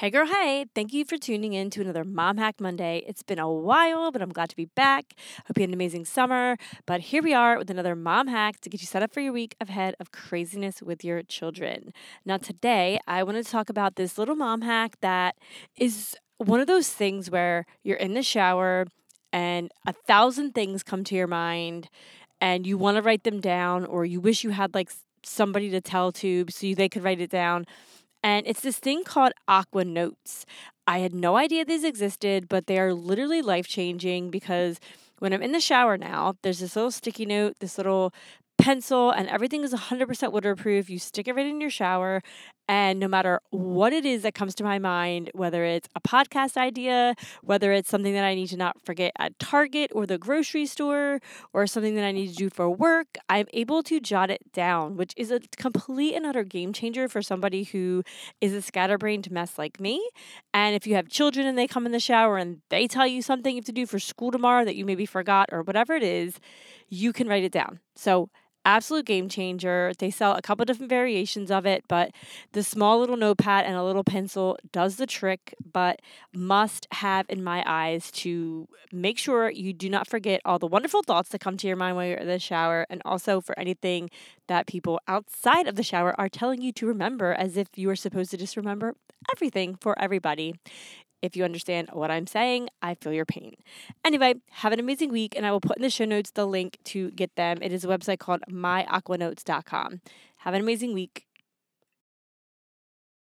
Hey girl, hey, thank you for tuning in to another Mom Hack Monday. It's been a while, but I'm glad to be back. Hope you had an amazing summer. But here we are with another mom hack to get you set up for your week ahead of craziness with your children. Now, today I want to talk about this little mom hack that is one of those things where you're in the shower and a thousand things come to your mind and you want to write them down or you wish you had like somebody to tell to so they could write it down and it's this thing called Aqua Notes. I had no idea these existed, but they are literally life changing because when I'm in the shower now, there's this little sticky note, this little pencil, and everything is 100% waterproof. You stick it right in your shower, and no matter what it is that comes to my mind, whether it's a podcast idea, whether it's something that I need to not forget at Target or the grocery store, or something that I need to do for work, I'm able to jot it down, which is a complete and utter game changer for somebody who is a scatterbrained mess like me. And if you have children and they come in the shower and they tell you something you have to do for school tomorrow that you maybe forgot or whatever it is, you can write it down. So, absolute game changer. They sell a couple different variations of it, but the small little notepad and a little pencil does the trick, but must have in my eyes to make sure you do not forget all the wonderful thoughts that come to your mind while you're in the shower, and also for anything that people outside of the shower are telling you to remember as if you are supposed to just remember everything for everybody. If you understand what I'm saying, I feel your pain. Anyway, have an amazing week, and I will put in the show notes the link to get them. It is a website called myaquanotes.com. Have an amazing week.